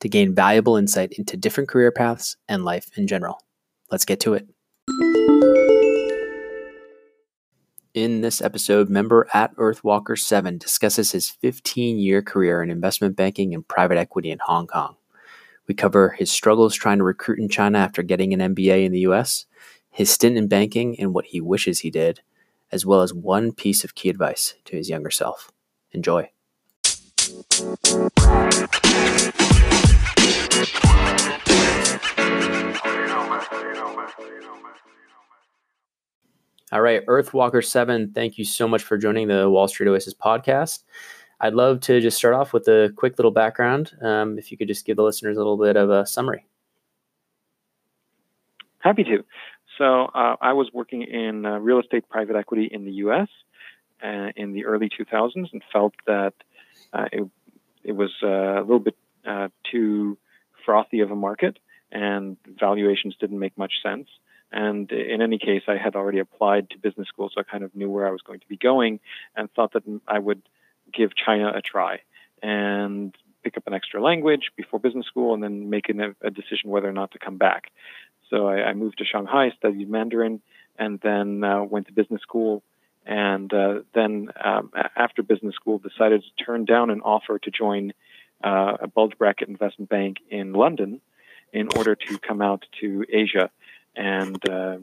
to gain valuable insight into different career paths and life in general. Let's get to it. In this episode, member at Earthwalker7 discusses his 15 year career in investment banking and private equity in Hong Kong. We cover his struggles trying to recruit in China after getting an MBA in the US, his stint in banking and what he wishes he did, as well as one piece of key advice to his younger self. Enjoy. All right, Earthwalker7, thank you so much for joining the Wall Street Oasis podcast. I'd love to just start off with a quick little background. Um, if you could just give the listeners a little bit of a summary. Happy to. So, uh, I was working in uh, real estate private equity in the US uh, in the early 2000s and felt that uh, it, it was uh, a little bit uh, too frothy of a market and valuations didn't make much sense. And in any case, I had already applied to business school, so I kind of knew where I was going to be going and thought that I would give China a try and pick up an extra language before business school and then make a, a decision whether or not to come back. So I, I, moved to Shanghai, studied Mandarin, and then uh, went to business school. And uh, then um, after business school, decided to turn down an offer to join uh, a bulge bracket investment bank in London in order to come out to Asia and uh,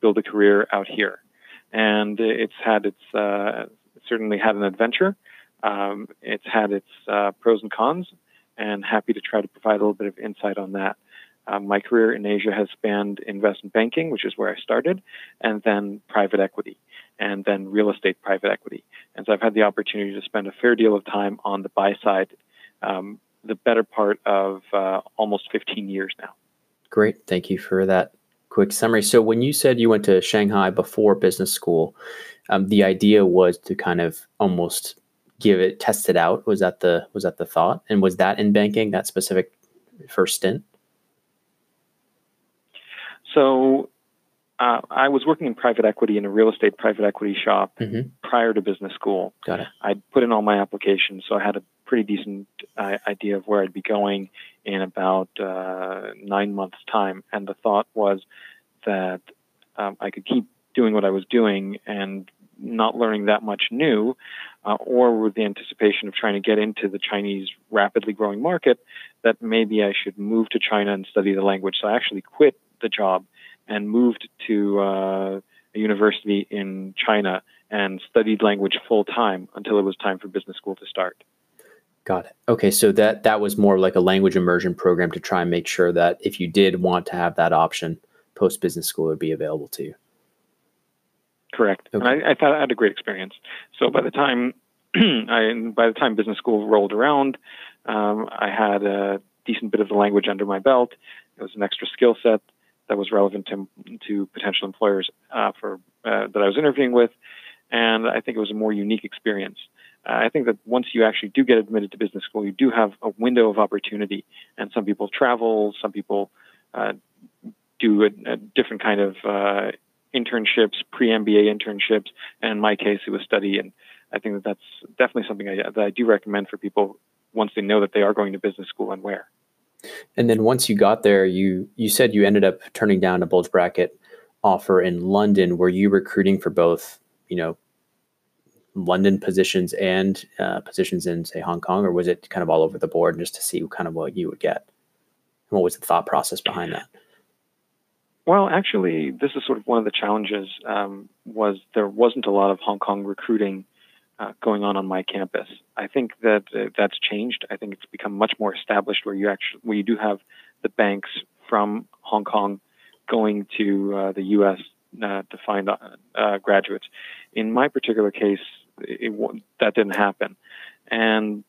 build a career out here. And it's had its uh, certainly had an adventure. Um, it's had its uh, pros and cons, and happy to try to provide a little bit of insight on that. Um, my career in Asia has spanned investment banking, which is where I started, and then private equity, and then real estate private equity. And so I've had the opportunity to spend a fair deal of time on the buy side, um, the better part of uh, almost 15 years now. Great. Thank you for that quick summary. So when you said you went to Shanghai before business school, um, the idea was to kind of almost give it test it out. Was that the was that the thought? And was that in banking that specific first stint? So uh, I was working in private equity in a real estate private equity shop mm-hmm. prior to business school. Got it. I'd put in all my applications, so I had a pretty decent uh, idea of where I'd be going in about uh, nine months' time. And the thought was that um, I could keep doing what I was doing and not learning that much new, uh, or with the anticipation of trying to get into the Chinese rapidly growing market, that maybe I should move to China and study the language. So I actually quit the job and moved to uh, a university in China and studied language full time until it was time for business school to start. Got it. Okay, so that that was more like a language immersion program to try and make sure that if you did want to have that option post business school, would be available to you. Correct. Okay. And I, I, thought I had a great experience. So by the time I by the time business school rolled around, um, I had a decent bit of the language under my belt. It was an extra skill set that was relevant to, to potential employers uh, for uh, that I was interviewing with, and I think it was a more unique experience. Uh, I think that once you actually do get admitted to business school, you do have a window of opportunity, and some people travel, some people uh, do a, a, different kind of uh, internships, pre-MBA internships, and in my case, it was study, and I think that that's definitely something I, that I do recommend for people once they know that they are going to business school and where. And then once you got there, you you said you ended up turning down a bulge bracket offer in London. Were you recruiting for both, you know, London positions and uh, positions in say Hong Kong, or was it kind of all over the board just to see kind of what you would get? what was the thought process behind that? Well, actually, this is sort of one of the challenges. Um, was there wasn't a lot of Hong Kong recruiting uh, going on on my campus. I think that uh, that's changed. I think it's become much more established where you actually where you do have the banks from Hong Kong going to uh, the U.S. Uh, to find uh, graduates. In my particular case, it, it, that didn't happen, and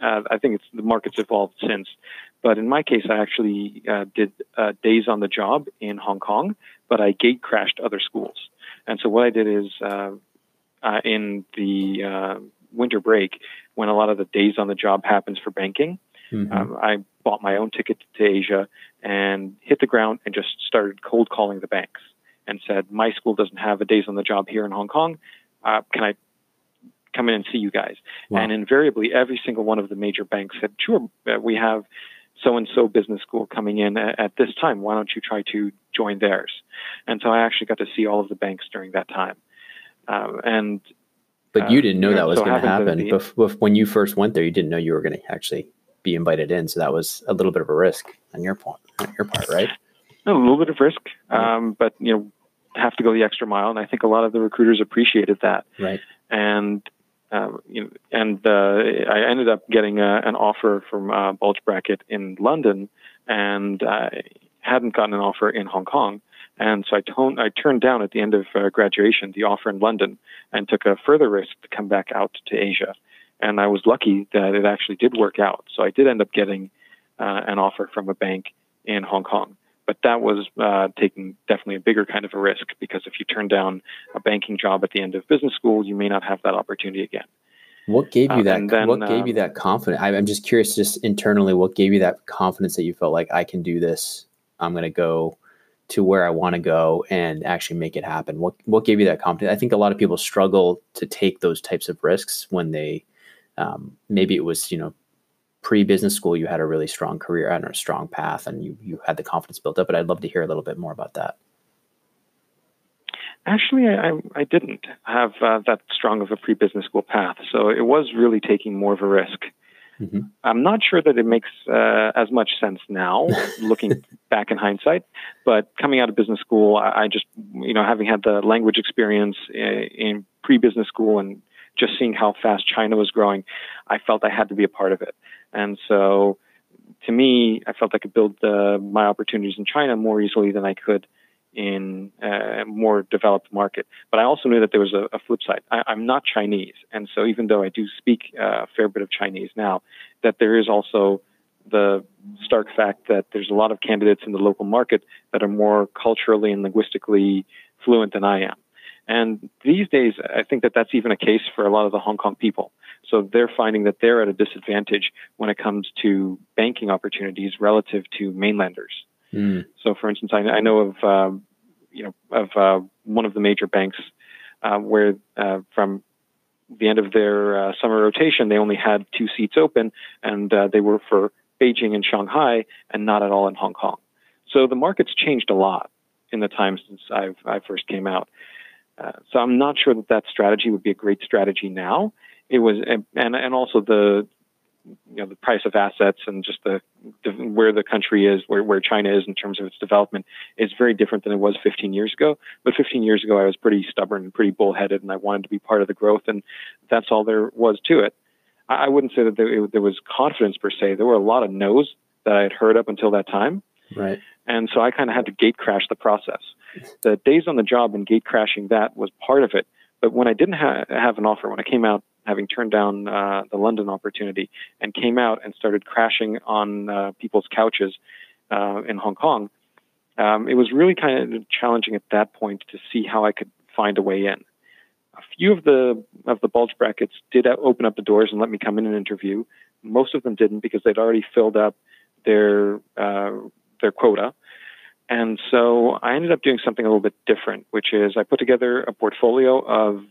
I think it's the market's evolved since. But in my case, I actually did days on the job in Hong Kong, but I gate crashed other schools. And so what I did is uh, in the uh, winter break when a lot of the days on the job happens for banking. Mm-hmm. Um, I bought my own ticket to Asia and hit the ground and just started cold calling the banks and said, "My school doesn't have a days on the job here in Hong Kong. Uh, can I come in and see you guys?" Wow. And invariably, every single one of the major banks said, "Sure, uh, we have." So and so business school coming in at, this time. Why don't you try to join theirs? And so I actually got to see all of the banks during that time. Um, and but you didn't know uh, that was so going to happen. Bef- when you first went there, you didn't know you were going to actually be invited in. So that was a little bit of a risk on your point, on your part, right? A little bit of risk, um, but you know, have to go the extra mile, and I think a lot of the recruiters appreciated that. Right. And um, you know, and uh, I ended up getting a, an offer from uh, Bulge Bracket in London, and I hadn't gotten an offer in Hong Kong. And so I, I turned down at the end of uh, graduation the offer in London and took a further risk to come back out to Asia. And I was lucky that it actually did work out. So I did end up getting uh, an offer from a bank in Hong Kong. But that was uh, taking definitely a bigger kind of a risk because if you turn down a banking job at the end of business school, you may not have that opportunity again. What gave you uh, that? Then, what gave um, you that confidence? I'm just curious, just internally, what gave you that confidence that you felt like I can do this? I'm going to go to where I want to go and actually make it happen? What what gave you that confidence? I think a lot of people struggle to take those types of risks when they um, maybe it was you know pre business school you had a really strong career and a strong path and you you had the confidence built up. But I'd love to hear a little bit more about that. Actually, I, I didn't have uh, that strong of a pre business school path, so it was really taking more of a risk. Mm-hmm. I'm not sure that it makes uh, as much sense now, looking back in hindsight. But coming out of business school, I, I just, you know, having had the language experience in, in pre-business school and just seeing how fast China was growing, I felt I had to be a part of it. And so, to me, I felt I could build my opportunities in China more easily than I could in a more developed market. But I also knew that there was a, a flip side. I, am not Chinese, and so even though I do speak uh, a fair bit of Chinese now, that there is also the stark fact that there's a lot of candidates in the local market that are more culturally and linguistically fluent than I am. And these days, I think that that's even a case for a lot of the Hong Kong people. So they're finding that they're at a disadvantage when it comes to banking opportunities relative to mainlanders. Mm. So, for instance, I, I know of um, you know of uh, one of the major banks uh, where uh, from the end of their uh, summer rotation they only had two seats open, and uh, they were for Beijing and Shanghai, and not at all in Hong Kong. So the market's changed a lot in the time since I've I first came out. Uh, so I'm not sure that that strategy would be a great strategy now. It was, and and also the you know the price of assets and just the, the, where the country is, where where China is in terms of its development is very different than it was 15 years ago. But 15 years ago, I was pretty stubborn and pretty bullheaded, and I wanted to be part of the growth, and that's all there was to it. I, I wouldn't say that there, it, there was confidence per se. There were a lot of no's that I had heard up until that time. Right. And so I kind of had to gate crash the process. The days on the job and gate crashing that was part of it. But when I didn't ha- have an offer, when I came out having turned down uh, the London opportunity and came out and started crashing on uh, people's couches uh, in Hong Kong, um, it was really kind of challenging at that point to see how I could find a way in. A few of the of the bulge brackets did open up the doors and let me come in and interview. Most of them didn't because they'd already filled up their uh, their quota. And so I ended up doing something a little bit different, which is I put together a portfolio of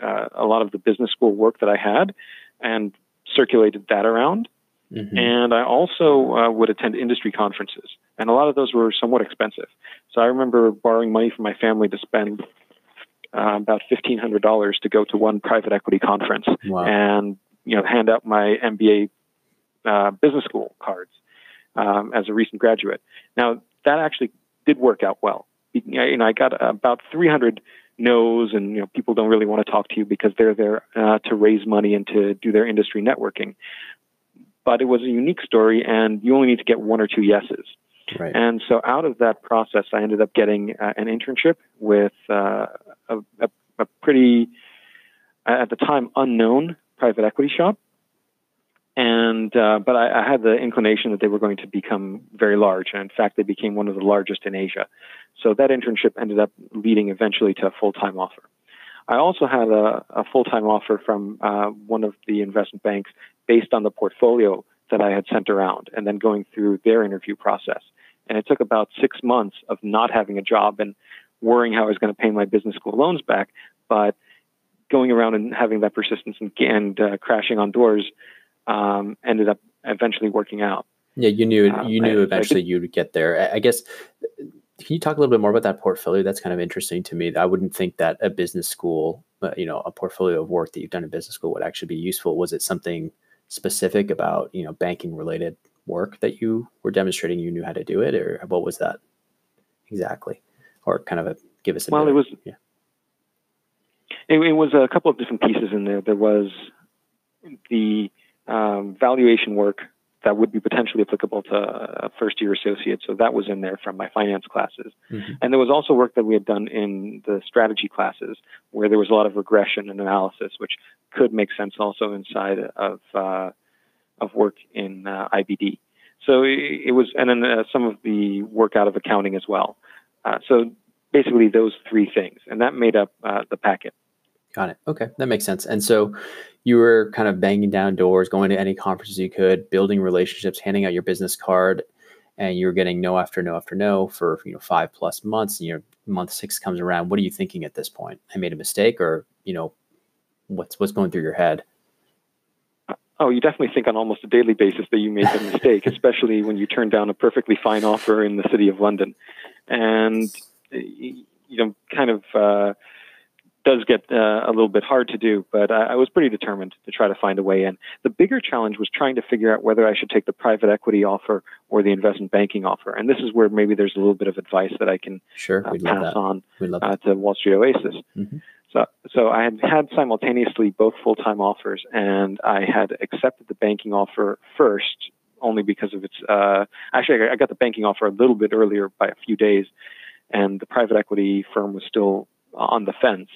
uh, a lot of the business school work that I had and circulated that around. Mm-hmm. And I also uh, would attend industry conferences, and a lot of those were somewhat expensive. So I remember borrowing money from my family to spend uh, about fifteen hundred dollars to go to one private equity conference, wow. and you know hand out my MBA uh, business school cards um, as a recent graduate. Now that actually did work out well. You know, I got about 300 no's, and you know, people don't really want to talk to you because they're there uh, to raise money and to do their industry networking. But it was a unique story, and you only need to get one or two yeses. Right. And so, out of that process, I ended up getting uh, an internship with uh, a, a, a pretty, at the time, unknown private equity shop and uh, but I, I, had the inclination that they were going to become very large, and in fact, they became one of the largest in Asia. So that internship ended up leading eventually to a full time offer. I also had a, a full time offer from uh, one of the investment banks based on the portfolio that I had sent around, and then going through their interview process. And it took about six months of not having a job and worrying how I was going to pay my business school loans back, but going around and having that persistence and, and uh, crashing on doors um, ended up eventually working out. Yeah, you knew uh, you knew eventually you'd get there. I guess. Can you talk a little bit more about that portfolio? That's kind of interesting to me. I wouldn't think that a business school, uh, you know, a portfolio of work that you've done in business school would actually be useful. Was it something specific about you know banking related work that you were demonstrating you knew how to do it, or what was that exactly? Or kind of a, give us a well, bit, it was yeah. It, it was a couple of different pieces in there. There was the um, valuation work that would be potentially applicable to a first year associate. So that was in there from my finance classes. Mm-hmm. And there was also work that we had done in the strategy classes where there was a lot of regression and analysis, which could make sense also inside of, uh, of work in uh, IBD. So it, it, was, and then uh, some of the work out of accounting as well. Uh, so basically those three things, and that made up uh, the packet. Got it. Okay, that makes sense. And so you were kind of banging down doors, going to any conferences you could, building relationships, handing out your business card, and you were getting no after no after no for you know five plus months. And your month six comes around. What are you thinking at this point? I made a mistake, or you know, what's what's going through your head? Oh, you definitely think on almost a daily basis that you made a mistake, especially when you turn down a perfectly fine offer in the city of London, and you know, kind of. Uh, does get uh, a little bit hard to do, but I, I was pretty determined to try to find a way in. The bigger challenge was trying to figure out whether I should take the private equity offer or the investment banking offer. And this is where maybe there's a little bit of advice that I can sure, uh, pass on uh, to Wall Street Oasis. Mm-hmm. So, so I had had simultaneously both full time offers, and I had accepted the banking offer first, only because of its. Uh, actually, I got the banking offer a little bit earlier by a few days, and the private equity firm was still on the fence.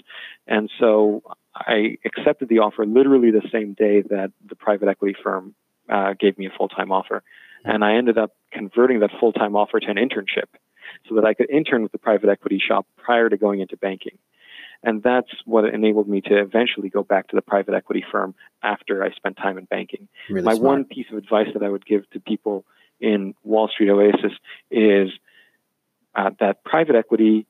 And so I accepted the offer literally the same day that the private equity firm uh, gave me a full time offer. And I ended up converting that full time offer to an internship so that I could intern with the private equity shop prior to going into banking. And that's what enabled me to eventually go back to the private equity firm after I spent time in banking. Really My smart. one piece of advice that I would give to people in Wall Street Oasis is uh, that private equity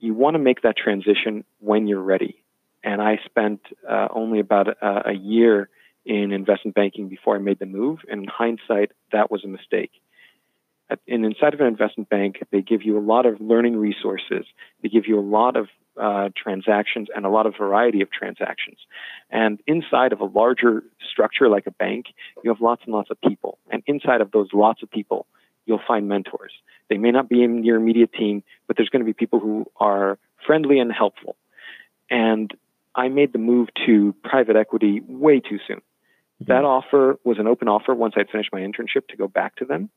you want to make that transition when you're ready. And I spent uh, only about a, a year in investment banking before I made the move. And in hindsight, that was a mistake. And inside of an investment bank, they give you a lot of learning resources. They give you a lot of uh, transactions and a lot of variety of transactions. And inside of a larger structure like a bank, you have lots and lots of people. And inside of those lots of people, you'll find mentors. They may not be in your immediate team, but there's going to be people who are friendly and helpful. And I made the move to private equity way too soon. Mm-hmm. That offer was an open offer once I'd finished my internship to go back to them.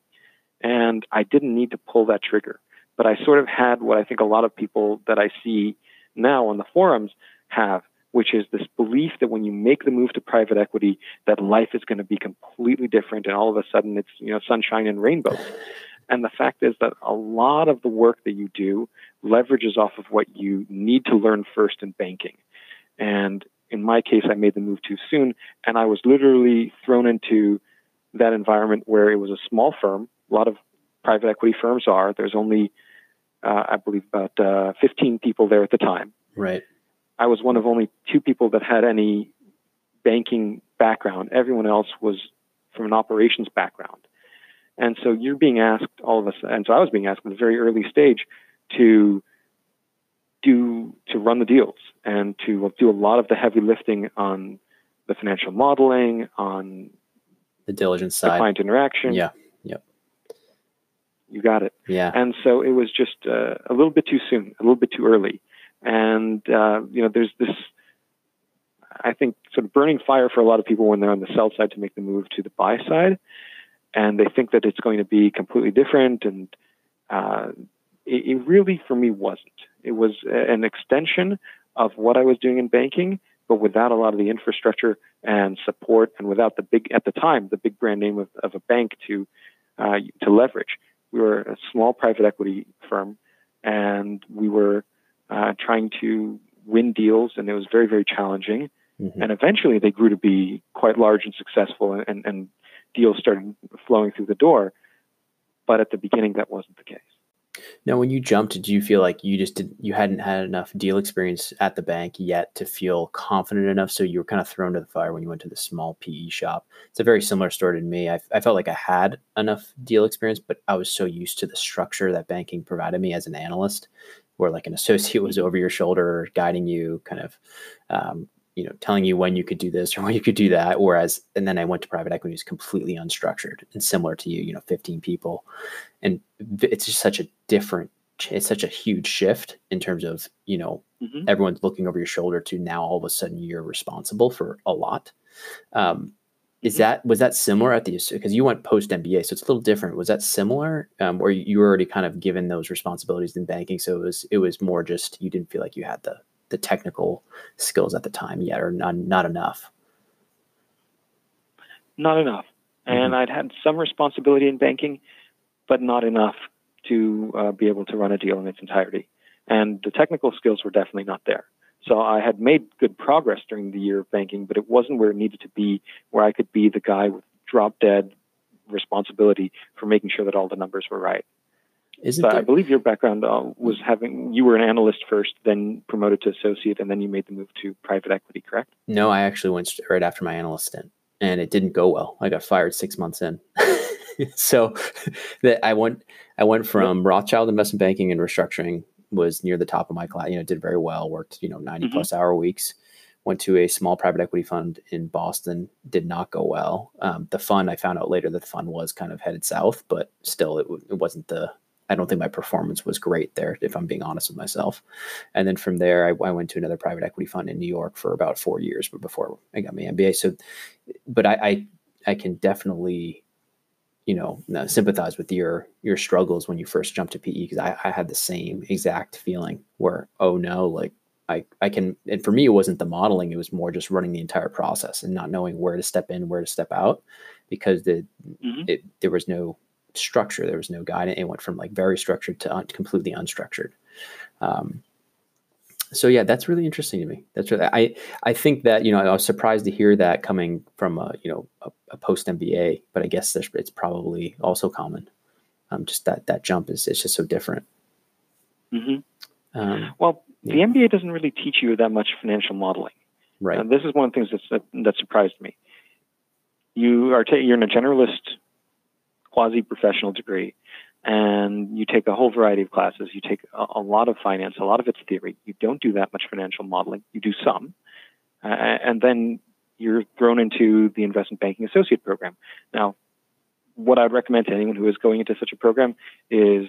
And I didn't need to pull that trigger. But I sort of had what I think a lot of people that I see now on the forums have, which is this belief that when you make the move to private equity, that life is going to be completely different, and all of a sudden it's you know sunshine and rainbows. And the fact is that a lot of the work that you do leverages off of what you need to learn first in banking. And in my case, I made the move too soon, and I was literally thrown into that environment where it was a small firm. A lot of private equity firms are. There's only, uh, I believe, about uh, 15 people there at the time. Right. I was one of only two people that had any banking background. Everyone else was from an operations background. And so you're being asked, all of us, and so I was being asked at a very early stage to do to run the deals and to do a lot of the heavy lifting on the financial modeling, on the diligence the side, client interaction. Yeah. Yep. You got it. Yeah. And so it was just uh, a little bit too soon, a little bit too early. And, uh, you know, there's this, I think, sort of burning fire for a lot of people when they're on the sell side to make the move to the buy side. And they think that it's going to be completely different. And uh, it, it really, for me, wasn't. It was an extension of what I was doing in banking, but without a lot of the infrastructure and support, and without the big, at the time, the big brand name of, of a bank to uh, to leverage. We were a small private equity firm, and we were uh, trying to win deals, and it was very, very challenging. Mm-hmm. And eventually, they grew to be quite large and successful, and, and deals started flowing through the door. But at the beginning, that wasn't the case. Now, when you jumped, did you feel like you just did you hadn't had enough deal experience at the bank yet to feel confident enough? So you were kind of thrown to the fire when you went to the small PE shop. It's a very similar story to me. I, I felt like I had enough deal experience, but I was so used to the structure that banking provided me as an analyst, where like an associate was over your shoulder, guiding you, kind of um, you know telling you when you could do this or when you could do that whereas and then i went to private equity was completely unstructured and similar to you you know 15 people and it's just such a different it's such a huge shift in terms of you know mm-hmm. everyone's looking over your shoulder to now all of a sudden you're responsible for a lot um, is mm-hmm. that was that similar at the because you went post MBA, so it's a little different. Was that similar, um, or you were already kind of given those responsibilities in banking? So it was it was more just you didn't feel like you had the the technical skills at the time yet, or not not enough? Not enough, mm-hmm. and I'd had some responsibility in banking, but not enough to uh, be able to run a deal in its entirety. And the technical skills were definitely not there. So I had made good progress during the year of banking, but it wasn't where it needed to be, where I could be the guy with drop dead responsibility for making sure that all the numbers were right. Isn't so there... I believe your background uh, was having you were an analyst first, then promoted to associate, and then you made the move to private equity, correct? No, I actually went right after my analyst stint, and it didn't go well. I got fired six months in. so that I went I went from yep. Rothschild investment banking and restructuring was near the top of my class. You know, did very well. Worked you know 90 mm-hmm. plus hour weeks. Went to a small private equity fund in Boston. Did not go well. Um, the fund I found out later that the fund was kind of headed south, but still it, it wasn't the I don't think my performance was great there, if I'm being honest with myself. And then from there, I, I, went to another private equity fund in New York for about four years, but before I got my MBA. So, but I, I, I can definitely, you know, sympathize with your your struggles when you first jumped to PE because I, I had the same exact feeling where, oh no, like I, I can, and for me, it wasn't the modeling. It was more just running the entire process and not knowing where to step in, where to step out because the, mm-hmm. it, there was no structure. There was no guidance. It went from like very structured to un- completely unstructured. Um, so yeah, that's really interesting to me. That's really, I I think that you know I was surprised to hear that coming from a you know a, a post MBA, but I guess it's probably also common. Um, just that that jump is it's just so different. Mm-hmm. Um, well, the MBA doesn't really teach you that much financial modeling. Right. Uh, this is one of the things that's, that, that surprised me. You are ta- you're in a generalist quasi professional degree and you take a whole variety of classes. You take a, a, lot of finance, a lot of it's theory. You don't do that much financial modeling. You do some, uh, and then you're thrown into the investment banking associate program. Now, what I'd recommend to anyone who is going into such a program is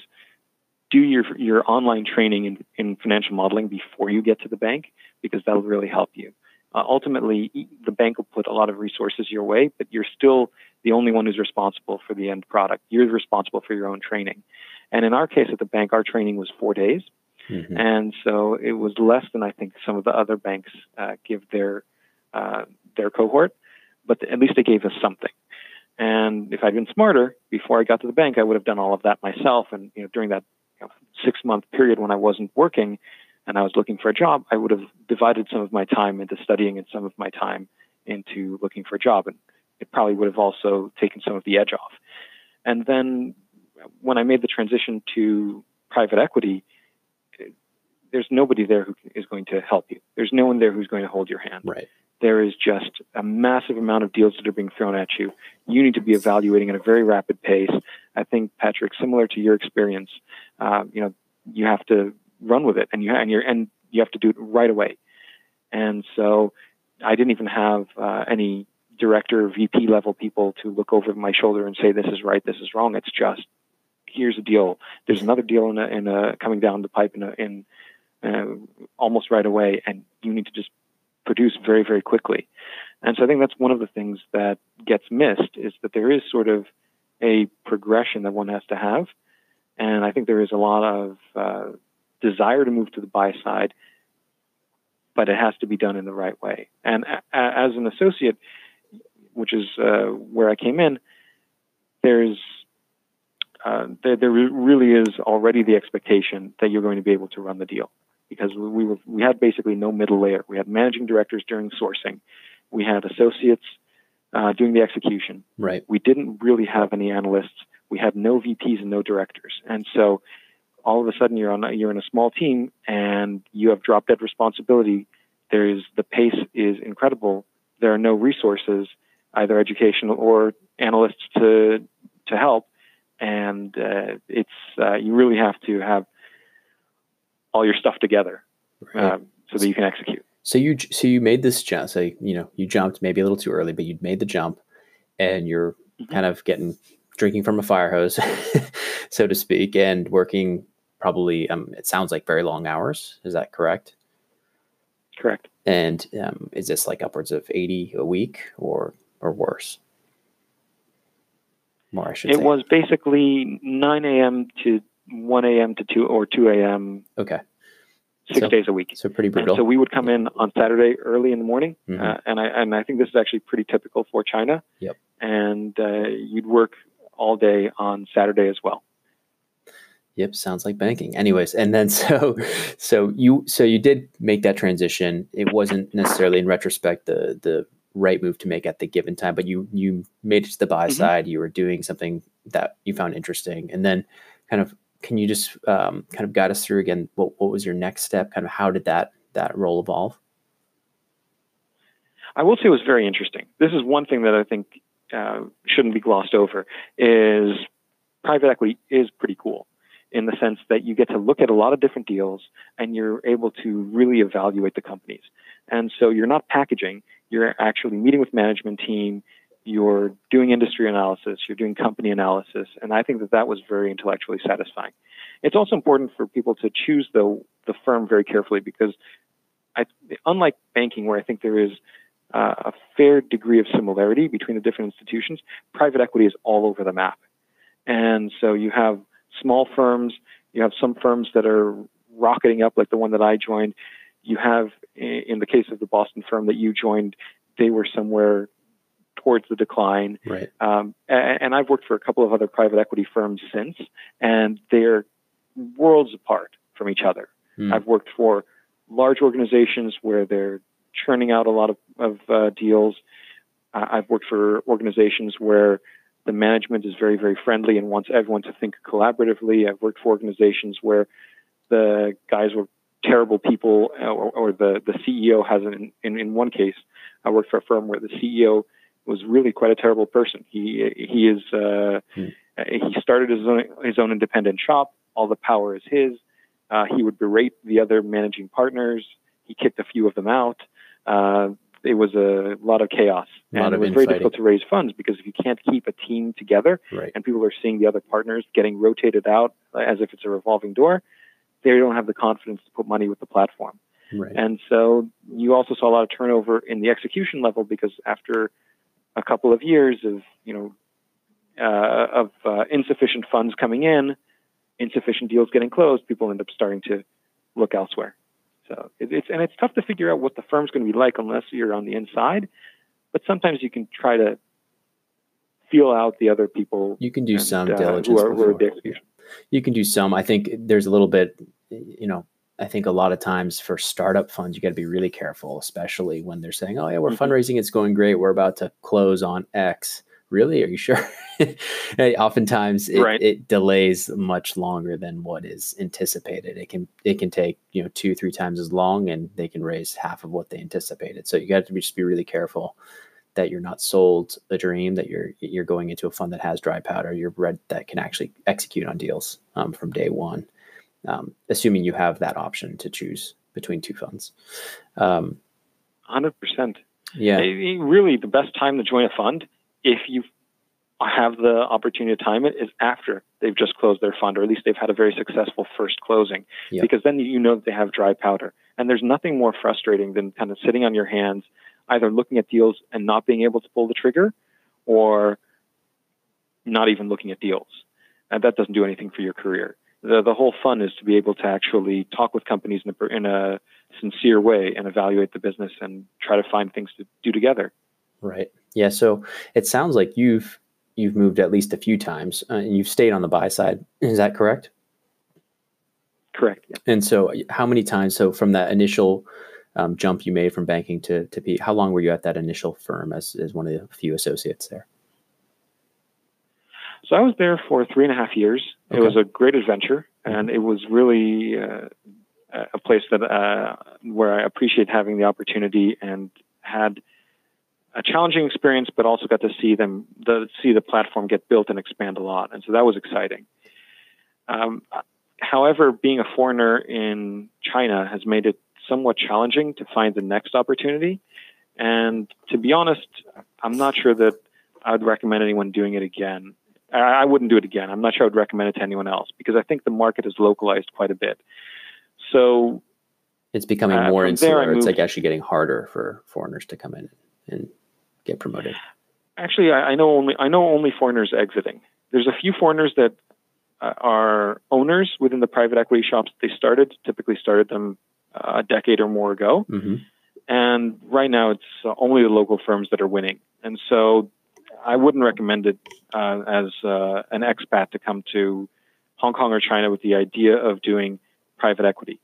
do your your online training in, in financial modeling before you get to the bank because that'll really help you. Uh, ultimately, the bank will put a lot of resources your way, but you're still the only one who's responsible for the end product. You're responsible for your own training. And in our case at the bank, our training was four days. Mm-hmm. And so it was less than I think some of the other banks uh, give their uh, their cohort, but at least they gave us something. And if I'd been smarter before I got to the bank, I would have done all of that myself. And you know, during that you know, six month period when I wasn't working and I was looking for a job, I would have divided some of my time into studying and some of my time into looking for a job. And it probably would have also taken some of the edge off. And then when I made the transition to private equity, there's nobody there who is going to help you. There's no one there who's going to hold your hand. Right. There is just a massive amount of deals that are being thrown at you. You need to be evaluating at a very rapid pace. I think Patrick, similar to your experience, uh, you know, you have to run with it, and you and you and you have to do it right away. And so, I didn't even have uh, any director, VP level people to look over my shoulder and say, this is right, this is wrong. It's just, here's a deal. There's another deal in a, in a coming down the pipe in a, in uh, almost right away, and you need to just produce very very quickly. And so I think that's one of the things that gets missed is that there is sort of a progression that one has to have, and I think there is a lot of uh, desire to move to the buy side, but it has to be done in the right way. And a- as an associate, which is uh, where I came in, there's uh, there, there really is already the expectation that you're going to be able to run the deal because we were we had basically no middle layer. We had managing directors during sourcing, we had associates uh, doing the execution. Right. We didn't really have any analysts. We had no VPs and no directors, and so all of a sudden you're on a, you're in a small team and you have drop dead responsibility. There's the pace is incredible. There are no resources, either educational or analysts to to help, and uh, it's uh, you really have to have all your stuff together right. uh, so that you can execute. So you so you made this jump. So you know you jumped maybe a little too early, but you made the jump, and you're mm-hmm. kind of getting drinking from a fire hose, so to speak, and working probably. Um, it sounds like very long hours. Is that correct? Correct. And um, is this like upwards of eighty a week, or or worse? More, I should. It say. was basically nine a.m. to one a.m. to two or two a.m. Okay six so, days a week. So pretty brutal. And so we would come in on Saturday early in the morning, Mhm. uh, and I and I think this is actually pretty typical for China. Yep. And uh, you'd work all day on Saturday as well. Yep, sounds like banking. Anyways, and then so so you so you did make that transition. It wasn't necessarily in retrospect the the right move to make at the given time, but you you made it to the buy Mhm. side. You were doing something that you found interesting, and then kind of can you just um, kind of guide us through again? What what was your next step? Kind of how did that that role evolve? I will say it was very interesting. This is one thing that I think uh, shouldn't be glossed over is private equity is pretty cool in the sense that you get to look at a lot of different deals and you're able to really evaluate the companies. And so you're not packaging, you're actually meeting with management team, you're doing industry analysis, you're doing company analysis, and I think that that was very intellectually satisfying. It's also important for people to choose the the firm very carefully because, I, unlike banking, where I think there is uh, a fair degree of similarity between the different institutions, private equity is all over the map, and so you have small firms, you have some firms that are rocketing up, like the one that I joined. You have, in the case of the Boston firm that you joined, they were somewhere towards the decline. Right. Um, and, and I've worked for a couple of other private equity firms since, and they're worlds apart from each other. Hmm. I've worked for large organizations where they're churning out a lot of, of uh, deals. Uh, I've worked for organizations where the management is very, very friendly and wants everyone to think collaboratively. I've worked for organizations where the guys were terrible people, or, or the, the CEO has an, in, in one case, I worked for a firm where the CEO was really quite a terrible person. He he is uh, Hmm. he started his own his own independent shop. All the power is his. Uh, he would berate the other managing partners. He kicked a few of them out. Uh, it was a lot of chaos, A lot and of it was very difficult to raise funds because if you can't keep a team together Right. and people are seeing the other partners getting rotated out uh, as if it's a revolving door, they don't have the confidence to put money with the platform. Right. And so you also saw a lot of turnover in the execution level because after a couple of years of you know uh, of uh, insufficient funds coming in, insufficient deals getting closed, people end up starting to look elsewhere. So it, it's and it's tough to figure out what the firm's going to be like unless you're on the inside. But sometimes you can try to feel out the other people. You can do and, some uh, diligence who are, who are the execution. You can do some. I think there's a little bit, you know, I think a lot of times for startup funds, you got to be really careful, especially when they're saying, oh, yeah, we're Mhm. fundraising, it's going great. We're about to close on X. Really? Are you sure? Hey, Oftentimes it, Right. it delays much longer than what is anticipated. It can it can take you know two three times as long, and they can raise half of what they anticipated. So you got to be, just be really careful that you're not sold a dream that you're you're going into a fund that has dry powder. You're read that can actually execute on deals um, from day one, um, assuming you have that option to choose between two funds. Um, Hundred percent. yeah, Really, the best time to join a fund if you have the opportunity to time it is after they've just closed their fund, or at least they've had a very successful first closing, Yep. because then you know that they have dry powder. And there's nothing more frustrating than kind of sitting on your hands, either looking at deals and not being able to pull the trigger, or not even looking at deals. And that doesn't do anything for your career. The, the whole fun is to be able to actually talk with companies in a, in a sincere way and evaluate the business and try to find things to do together. Right. Yeah. So it sounds like you've you've moved at least a few times, uh, and you've stayed on the buy side. Is that correct? Correct. Yeah. And so, how many times? So from that initial um, jump you made from banking to to P, how long were you at that initial firm as as one of the few associates there? So I was there for three and a half years. It was a great adventure, and it was really uh, a place that uh, where I appreciate having the opportunity and had a challenging experience, but also got to see them the see the platform get built and expand a lot, and so that was exciting. Um, however, being a foreigner in China has made it somewhat challenging to find the next opportunity, and to be honest, I'm not sure that I would recommend anyone doing it again. I wouldn't do it again. I'm not sure I would recommend it to anyone else because I think the market is localized quite a bit. So It's becoming Uh, more insular. It's like actually getting harder for foreigners to come in and get promoted. actually, I, I know only I know only foreigners exiting. There's a few foreigners that uh, are owners within the private equity shops that they started. Typically, started them a decade or more ago, hmm and right now it's only the local firms that are winning. And so, I wouldn't recommend it uh, as uh, an expat to come to Hong Kong or China with the idea of doing private equity.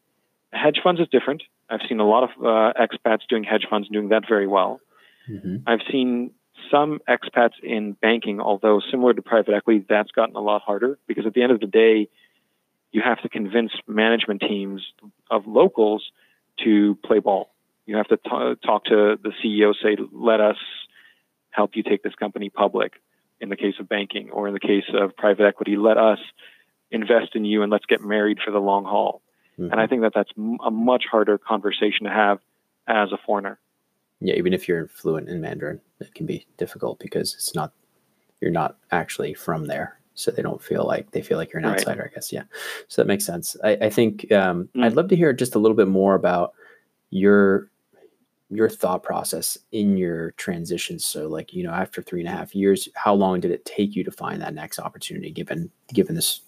Hedge funds is different. I've seen a lot of uh, expats doing hedge funds and doing that very well. hmm I've seen some expats in banking, although similar to private equity, that's gotten a lot harder because at the end of the day, you have to convince management teams of locals to play ball. You have to t- talk to the CEO, say, let us help you take this company public in the case of banking, or in the case of private equity, let us invest in you and let's get married for the long haul. Mm-hmm. And I think that that's m- a much harder conversation to have as a foreigner. yeah, even if you're fluent in Mandarin, it can be difficult because it's not you're not actually from there, so they don't feel like they feel like you're an Right. outsider. I guess yeah, so that makes sense. I, I think um, Mm. I'd love to hear just a little bit more about your your thought process in your transitions. So, like you know, after three and a half years, how long did it take you to find that next opportunity? Given given this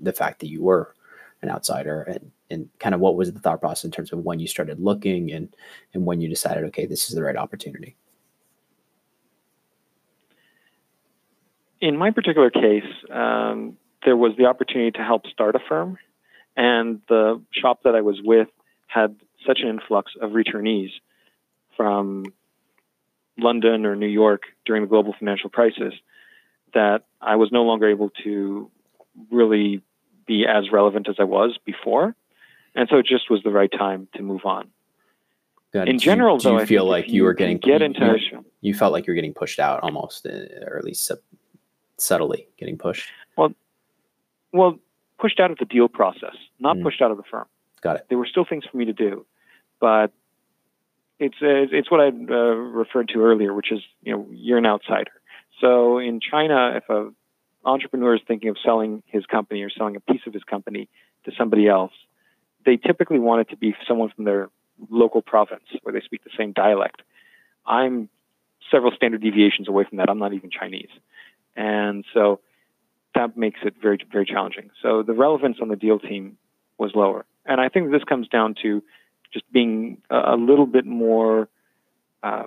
the fact that you were an outsider and and kind of what was the thought process in terms of when you started looking and and when you decided okay this is the right opportunity in my particular case, um, there was the opportunity to help start a firm, and the shop that I was with had such an influx of returnees from London or New York during the global financial crisis that I was no longer able to really be as relevant as I was before. And so it just was the right time to move on. In Do you- general, do you though, I feel like you were getting get you- into you, you felt like you were getting pushed out almost uh, or at least subtly getting pushed well well, pushed out of the deal process, not Mm. pushed out of the firm. got it there were still things for me to do, but it's uh, it's what I uh, referred to earlier, which is you know you're an outsider. So in China, if a entrepreneur is thinking of selling his company or selling a piece of his company to somebody else, they typically want it to be someone from their local province where they speak the same dialect. I'm several standard deviations away from that. I'm not even Chinese, and so that makes it very very challenging. So the relevance on the deal team was lower. And I think this comes down to just being a, little bit more uh,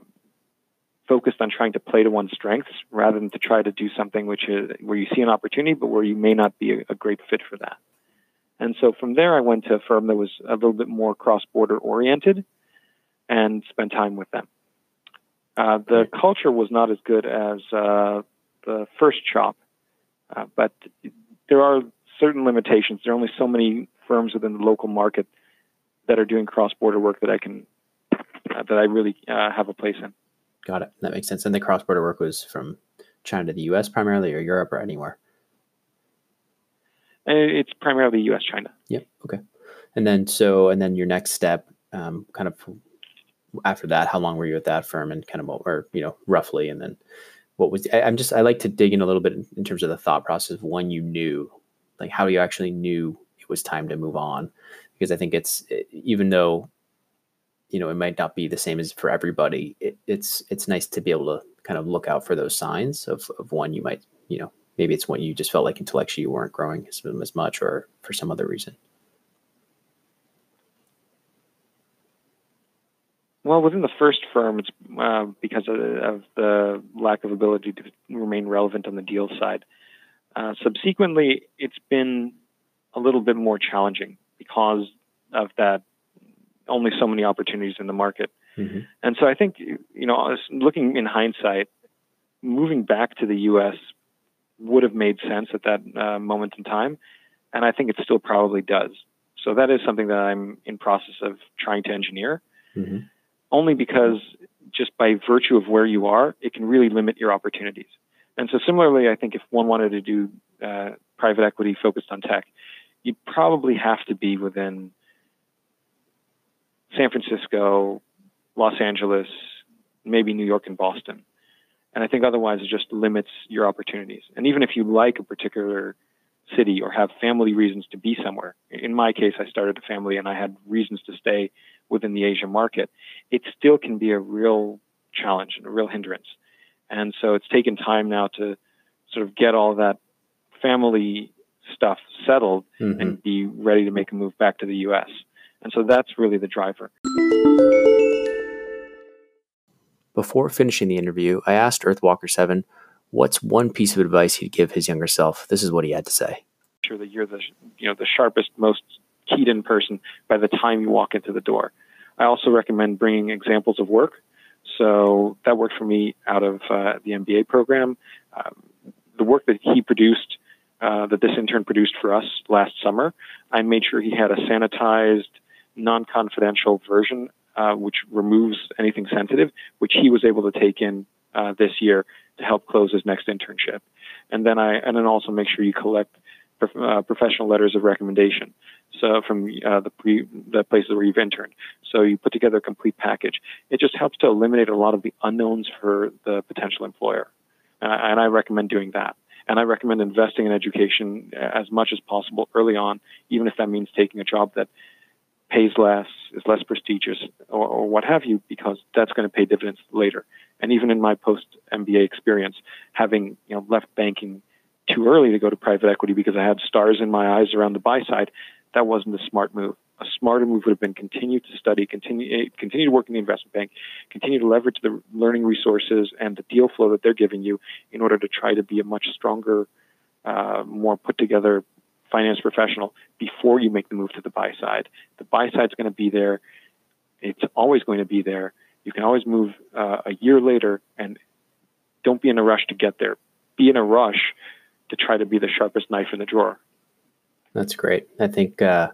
focused on trying to play to one's strengths rather than to try to do something which is where you see an opportunity but where you may not be a, a great fit for that. And so from there, I went to a firm that was a little bit more cross-border oriented and spent time with them. Uh, the culture was not as good as uh, the first shop, uh, but there are certain limitations. There are only so many firms within the local market that are doing cross-border work that I can uh, that I really uh, have a place in. got it that makes sense and the cross-border work was from china to the us primarily or europe or anywhere And it's primarily U.S. China. Yep. Okay. And then so and then your next step, um, kind of after that, how long were you at that firm and kind of or you know roughly, and then what was I, am just I like to dig in a little bit in, in terms of the thought process of when you knew, like how you actually knew it was time to move on, because I think it's even though you know it might not be the same as for everybody, it, it's it's nice to be able to kind of look out for those signs of of when you might you know maybe it's when you just felt like intellectually you weren't growing as, as much or for some other reason. Well, within the first firm, it's uh, because of, of, the lack of ability to remain relevant on the deal side. Uh, subsequently, it's been a little bit more challenging because of that. Only so many opportunities in the market, mm-hmm. and so I think you know, looking in hindsight, moving back to the U.S. would have made sense at that uh, moment in time, and I think it still probably does. So that is something that I'm in process of trying to engineer. Mm-hmm only because just by virtue of where you are, it can really limit your opportunities. And so, similarly, I think if one wanted to do uh, private equity focused on tech, you'd probably have to be within San Francisco, Los Angeles, maybe New York and Boston. And I think otherwise it just limits your opportunities. And even if you like a particular city or have family reasons to be somewhere, in my case, I started a family and I had reasons to stay within the Asian market, it still can be a real challenge and a real hindrance. And so it's taken time now to sort of get all that family stuff settled mm-hmm. and be ready to make a move back to the US. And so that's really the driver. Before finishing the interview, I asked Earthwalker 7 what's one piece of advice he'd give his younger self. This is what he had to say. Sure that you're the you know the sharpest, most keyed in person by the time you walk into the door. I also recommend bringing examples of work. So that worked for me out of uh, the MBA program. Um, the work that he produced, uh, that this intern produced for us last summer, I made sure he had a sanitized, non confidential version, uh, which removes anything sensitive, which he was able to take in uh, this year to help close his next internship. And then I, and then also make sure you collect uh, professional letters of recommendation. So from uh, the pre, the places where you've interned. So you put together a complete package. It just helps to eliminate a lot of the unknowns for the potential employer, and I, and I recommend doing that. And I recommend investing in education as much as possible early on, even if that means taking a job that pays less, is less prestigious, or, or what have you, because that's going to pay dividends later. And even in my post MBA experience, having you know left banking too early to go to private equity because I had stars in my eyes around the buy side, that wasn't a smart move. A smarter move would have been continue to study, continue continue to work in the investment bank, continue to leverage the learning resources and the deal flow that they're giving you in order to try to be a much stronger, uh, more put together finance professional before you make the move to the buy side. The buy side's going to be there. It's always going to be there. You can always move uh, a year later, and don't be in a rush to get there. Be in a rush to try to be the sharpest knife in the drawer. That's great. I think uh,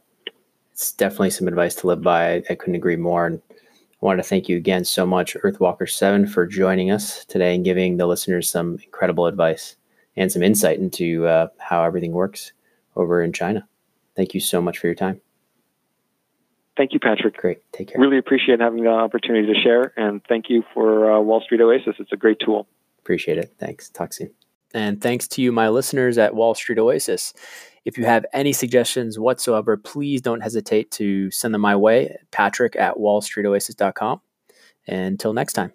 it's definitely some advice to live by. I, I couldn't agree more. And I want to thank you again so much, Earthwalker7, for joining us today and giving the listeners some incredible advice and some insight into uh, how everything works over in China. Thank you so much for your time. Thank you, Patrick. Great. Take care. Really appreciate having the opportunity to share. And thank you for uh, Wall Street Oasis. It's a great tool. Appreciate it. Thanks. Talk soon. And thanks to you, my listeners at Wall Street Oasis. If you have any suggestions whatsoever, please don't hesitate to send them my way, patrick at wallstreetoasis.com. Until next time.